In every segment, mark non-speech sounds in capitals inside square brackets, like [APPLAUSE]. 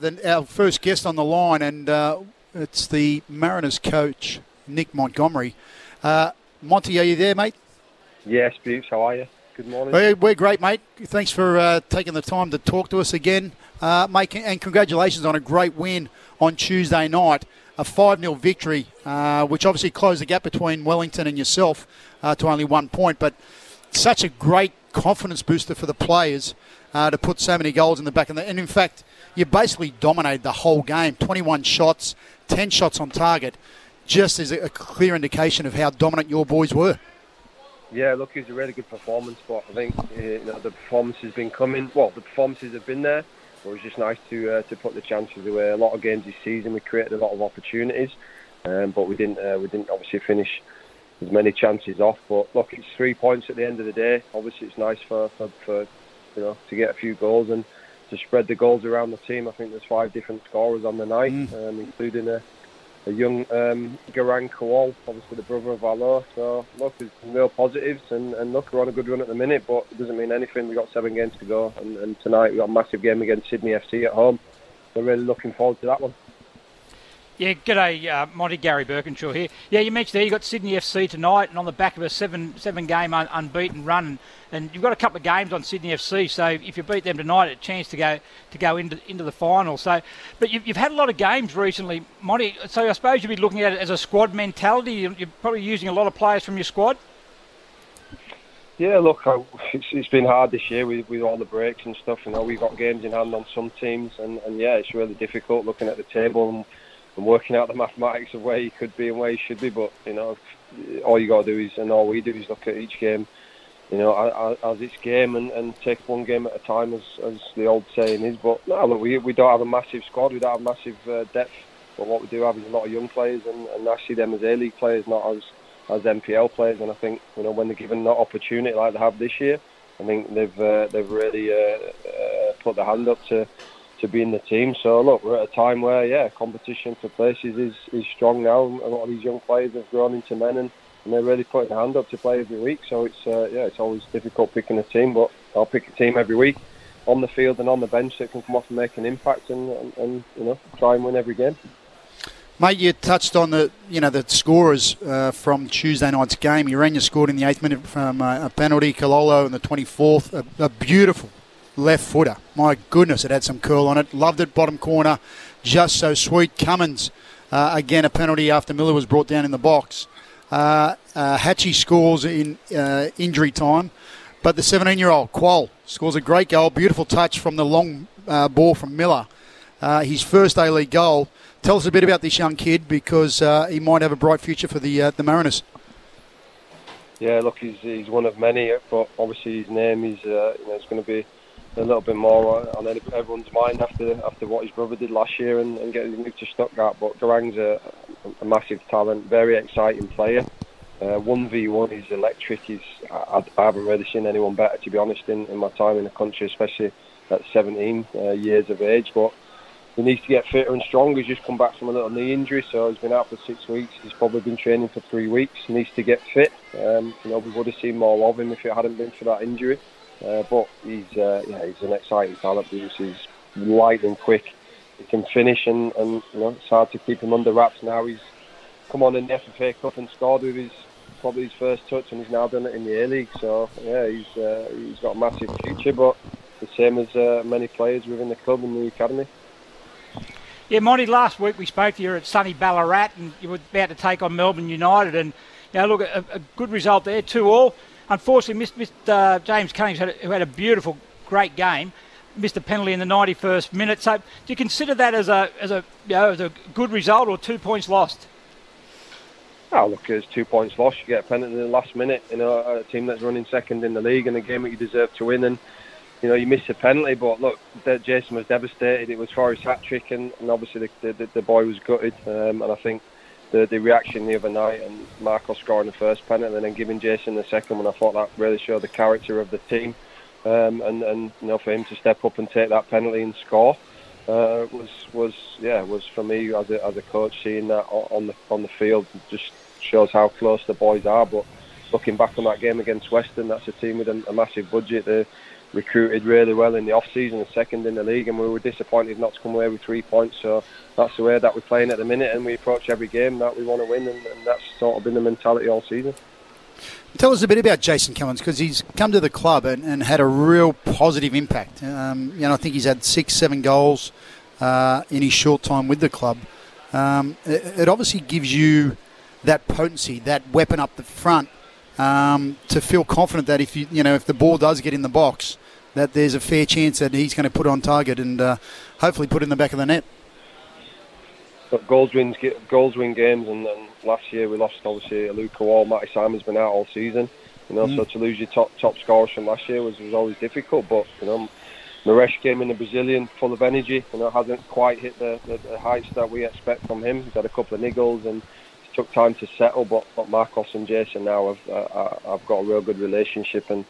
the, our first guest on the line, and uh, it's the Mariners coach, Nick Montgomery. Uh, Monty, are you there, mate? Yes, Boots, how are you? Good morning. We're, we're great, mate. Thanks for uh, taking the time to talk to us again, uh, mate, and congratulations on a great win on Tuesday night. A 5 0 victory, uh, which obviously closed the gap between Wellington and yourself uh, to only one point. But such a great confidence booster for the players uh, to put so many goals in the back. of the, and in fact, you basically dominated the whole game 21 shots, 10 shots on target, just as a clear indication of how dominant your boys were. Yeah, look, it was a really good performance, but I think uh, you know, the performance has been coming. Well, the performances have been there, but it was just nice to uh, to put the chances away. A lot of games this season, we created a lot of opportunities, um, but we didn't uh, we didn't obviously finish as many chances off. But look, it's three points at the end of the day. Obviously, it's nice for, for, for you know to get a few goals and to spread the goals around the team. I think there's five different scorers on the night, Mm. um, including a, a young um, Garang Kuol, obviously the brother of Valo. So look, there's real positives, and, and look, we're on a good run at the minute, but it doesn't mean anything. We've got seven games to go, and, and tonight we've got a massive game against Sydney FC at home. We're really looking forward to that one. Yeah, g'day, uh, Monty Gary Birkinshaw here. Yeah, you mentioned there you got Sydney FC tonight, and on the back of a seven seven game un- unbeaten run, and, you've got a couple of games on Sydney FC. So if you beat them tonight, a chance to go to go into into the final. So, but you've, you've had a lot of games recently, Monty. So I suppose you'd be looking at it as a squad mentality. You're probably using a lot of players from your squad. Yeah, look, it's, it's been hard this year with, with all the breaks and stuff. You know, we've got games in hand on some teams, and, and yeah, it's really difficult looking at the table and, and working out the mathematics of where you could be and where you should be. But you know, all you got to do is, and all we do is look at each game, you know, as, as its game and, and take one game at a time, as, as the old saying is. But no, look, we we don't have a massive squad, we don't have massive uh, depth. But what we do have is a lot of young players, and, and I see them as A League players, not as as NPL players. And I think you know when they're given that opportunity like they have this year, I think they've uh, they've really uh, uh, put their hand up to to be in the team. So look, we're at a time where yeah, competition for places is, is strong now. A lot of these young players have grown into men, and, and they're really putting their hand up to play every week. So it's uh, yeah, it's always difficult picking a team, but I'll pick a team every week on the field and on the bench that can come off and make an impact and, and, and you know try and win every game. Mate, you touched on the you know the scorers uh, from Tuesday night's game. Ureña scored in the eighth minute from uh, a penalty. Nkololo in the twenty fourth, a, a beautiful left footer. My goodness, it had some curl on it. Loved it. Bottom corner, just so sweet. Cummings uh, again a penalty after Miller was brought down in the box. Uh, uh, Hatchie scores in uh, injury time, but the 17-year-old Kuol scores a great goal. Beautiful touch from the long uh, ball from Miller. Uh, his first A-League goal. Tell us a bit about this young kid because he might have a bright future for the the Mariners. Yeah, look, he's he's one of many, but obviously his name is you know it's going to be a little bit more on everyone's mind after after what his brother did last year and, and getting moved to Stuttgart. But Garang's a, a massive talent, very exciting player. Uh, One v one is electric. He's I, I haven't really seen anyone better to be honest in, in my time in the country, especially at 17 uh, years of age. But he needs to get fitter and stronger. He's just come back from a little knee injury, so he's been out for six weeks. He's probably been training for three weeks. He needs to get fit. Um, you know, we would have seen more of him if it hadn't been for that injury. Uh, but he's uh, yeah, he's an exciting talent. He's light and quick. He can finish, and, and you know it's hard to keep him under wraps now. He's come on in the FFA Cup and scored with his probably his first touch, and he's now done it in the A League. So yeah, he's uh, he's got a massive future, but the same as uh, many players within the club and the academy. Yeah, Monty. Last week we spoke to you at sunny Ballarat, and you were about to take on Melbourne United, and you know, look, a, a good result there, two all. Unfortunately, missed uh, James a, who had a beautiful, great game, missed a penalty in the 91st minute. So, do you consider that as a as a you know as a good result or two points lost? Oh, look, it's two points lost. You get a penalty in the last minute. Know, a team that's running second in the league in a game that you deserve to win, and you know, you missed a penalty, but look, Jason was devastated. It was for his hat trick, and, and obviously the, the, the boy was gutted. Um, and I think the the reaction the other night and Marco scoring the first penalty and then giving Jason the second one, I thought that really showed the character of the team. Um, and and you know for him to step up and take that penalty and score uh, was was yeah was for me as a as a coach seeing that on the on the field just shows how close the boys are. But looking back on that game against Western, that's a team with a, a massive budget. They recruited really well in the off season, and second in the league, and we were disappointed not to come away with three points. So that's the way that we're playing at the minute, and we approach every game that we want to win, and, and that's sort of been the mentality all season. Tell us a bit about Jason Cummings because he's come to the club and, and had a real positive impact. Um, you know, I think he's had six, seven goals uh, in his short time with the club. Um, it, it, obviously gives you that potency, that weapon up the front, um, to feel confident that if you, you know, if the ball does get in the box, that there's a fair chance that he's going to put on target and uh, hopefully put in the back of the net. But goals wins goals win games, and, and last year we lost obviously Alou Kuol, Matty Simon's been out all season. You know, mm. so to lose your top top scorers from last year was, was always difficult. But you know, Moresche came in the Brazilian full of energy. You know, hasn't quite hit the, the, the heights that we expect from him. He's had a couple of niggles and it took time to settle. But, but Marcos and Jason now have uh, have got a real good relationship and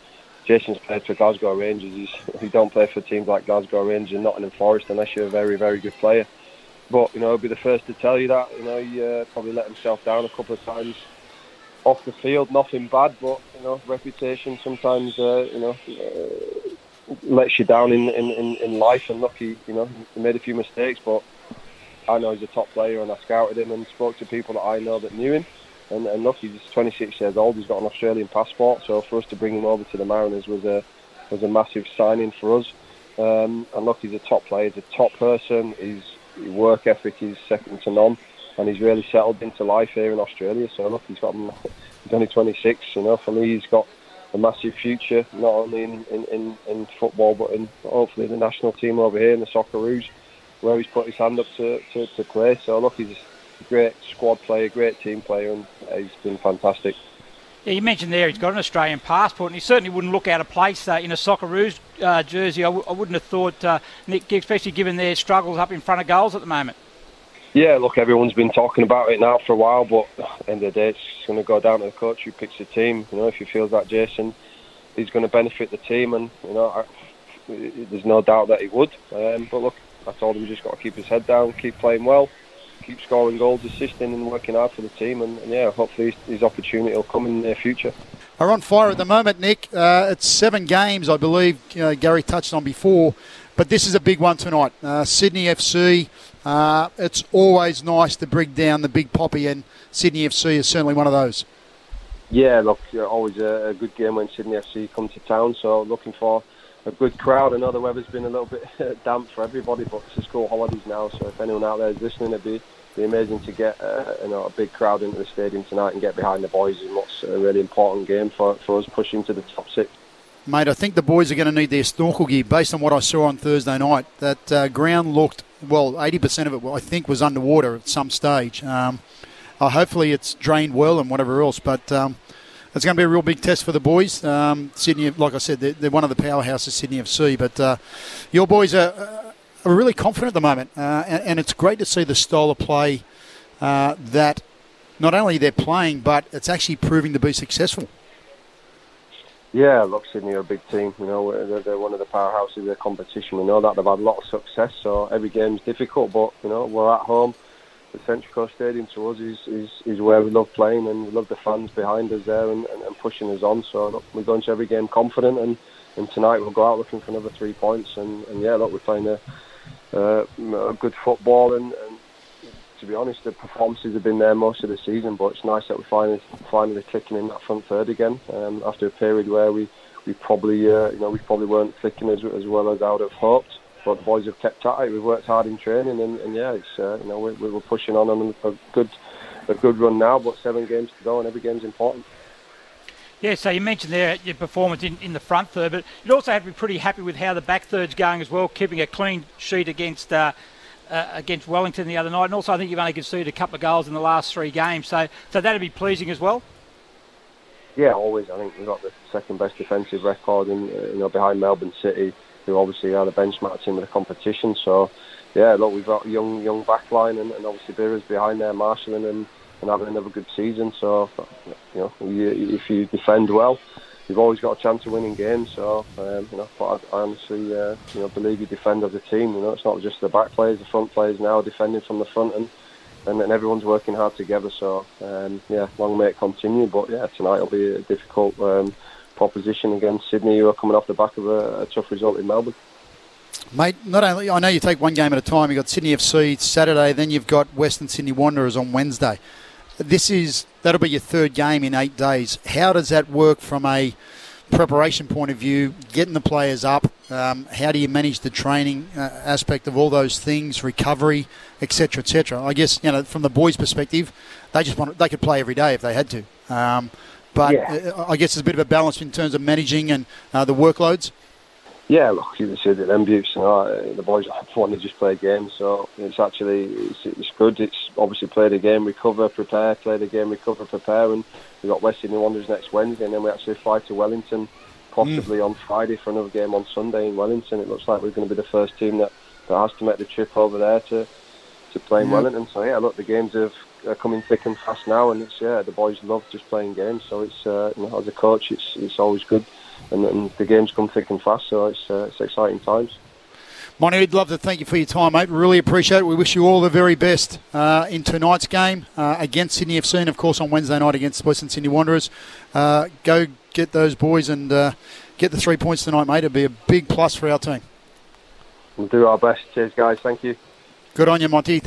Jason's played for Glasgow Rangers. He's, he don't play for teams like Glasgow Rangers and Nottingham Forest unless you're a very, very good player. But you know, I'll be the first to tell you that. You know, he uh, probably let himself down a couple of times off the field. Nothing bad, but you know, reputation sometimes uh, you know uh, lets you down in, in, in, in life. And look, he you know he made a few mistakes, but I know he's a top player, and I scouted him and spoke to people that I know that knew him. And, and look, he's 26 years old. He's got an Australian passport. So for us to bring him over to the Mariners was a was a massive signing for us. Um, and look, he's a top player. He's a top person. His work ethic is second to none, and he's really settled into life here in Australia. So look, he's got he's only 26. You know, for me, he's got a massive future not only in, in, in, in football but in hopefully the national team over here in the Socceroos, where he's put his hand up to, to, to play. So look, he's great squad player, great team player, and he's been fantastic. Yeah, you mentioned there he's got an Australian passport, and he certainly wouldn't look out of place uh, in a Socceroos uh, jersey. I w- I wouldn't have thought, uh, Nick, especially given their struggles up in front of goals at the moment. Yeah, look, everyone's been talking about it now for a while, but at the end of the day, it's going to go down to the coach who picks the team. You know, if he feels that Jason is going to benefit the team, and you know, I, there's no doubt that he would. Um, but look, I told him he just got to keep his head down, keep playing well keep scoring goals, assisting, and working hard for the team. And, and yeah, hopefully his, his, opportunity will come in the near future. Are on fire at the moment, Nick. Uh, it's seven games, I believe. You know, Gary touched on before, but this is a big one tonight. Uh, Sydney FC. Uh, it's always nice to bring down the big poppy, and Sydney FC is certainly one of those. Yeah, look, always a, a good game when Sydney FC come to town. So looking for a good crowd. I know the weather's been a little bit [LAUGHS] damp for everybody, but it's school holidays now. So if anyone out there is listening, it'd be be amazing to get uh, you know a big crowd into the stadium tonight and get behind the boys in what's a really important game for, for us pushing to the top six. Mate, I think the boys are going to need their snorkel gear based on what I saw on Thursday night. That uh, ground looked, well, 80% of it, I think, was underwater at some stage. Um, uh, hopefully it's drained well and whatever else, but um, it's going to be a real big test for the boys. Um, Sydney, like I said, they're, they're, one of the powerhouses, Sydney FC, but uh, your boys are are really confident at the moment, uh, and, and, it's great to see the style of play uh, that not only they're playing, but it's actually proving to be successful. Yeah, look, Sydney are a big team. You know, they're, they're one of the powerhouses of the competition. We know that they've had a lot of success, so every game's difficult. But you know, we're at home. The Central Coast Stadium to us is, is, is where we love playing, and we love the fans behind us there and, and, and pushing us on. So look, we go into every game confident, and, and tonight we'll go out looking for another three points. And, and yeah, look, we're playing a uh, good football and, and, to be honest, the performances have been there most of the season. But it's nice that we're finally finally clicking in that front third again um, after a period where we we probably uh, you know we probably weren't clicking as as well as I would have hoped. But the boys have kept at it. We've worked hard in training, and, and yeah, it's uh, you know we, we were pushing on on a good a good run now. But seven games to go, and every game's important. Yeah, so you mentioned there your performance in, in the front third, but you'd also have to be pretty happy with how the back third's going as well, keeping a clean sheet against uh, uh, against Wellington the other night, and also I think you've only conceded a couple of goals in the last three games, so so that'd be pleasing as well. Yeah, always. I think we've got the second best defensive record, in, you know, behind Melbourne City, who obviously are the benchmark team of the competition. So, yeah, look, we've got a young, young backline, and, and obviously Bira's behind there, marshalling and, and having another good season. So, you know, you, if you defend well, you've always got a chance of winning games. So, um, you know, but I, I honestly, uh, you know, believe you defend as a team. You know, it's not just the back players, the front players now defending from the front, and and, and everyone's working hard together. So, um, yeah, long may it continue. But yeah, tonight will be a difficult um, proposition against Sydney, who are coming off the back of a, a tough result in Melbourne. Mate, not only I know you take one game at a time. You've got Sydney FC Saturday, then you've got Western Sydney Wanderers on Wednesday. This is that'll be your third game in eight days. How does that work from a preparation point of view? Getting the players up. Um, how do you manage the training uh, aspect of all those things, recovery, etc., etc. I guess you know from the boys' perspective, they just want they could play every day if they had to. Um, but yeah. Uh, I guess there's a bit of a balance in terms of managing and uh, the workloads. Yeah, look, you said see that them you know, the boys want to just play a game, so it's actually it's, it's good. It's obviously play the game, recover, prepare, play the game, recover, prepare, and we've got West Sydney Wanderers next Wednesday, and then we actually fly to Wellington, possibly mm. on Friday for another game on Sunday in Wellington. It looks like we're going to be the first team that, that has to make the trip over there to to play in Wellington. So yeah, look, the games have are coming thick and fast now, and it's yeah, the boys love just playing games. So it's uh, you know, as a coach, it's it's always good and, and the games come thick and fast. So it's uh, it's exciting times. Monty, we'd love to thank you for your time, mate. Really appreciate it. We wish you all the very best uh, in tonight's game uh, against Sydney FC and, of course, on Wednesday night against Western Sydney Wanderers. Uh, go get those boys and uh, get the three points tonight, mate. It'd be a big plus for our team. We'll do our best. Cheers, guys. Thank you. Good on you, Monty.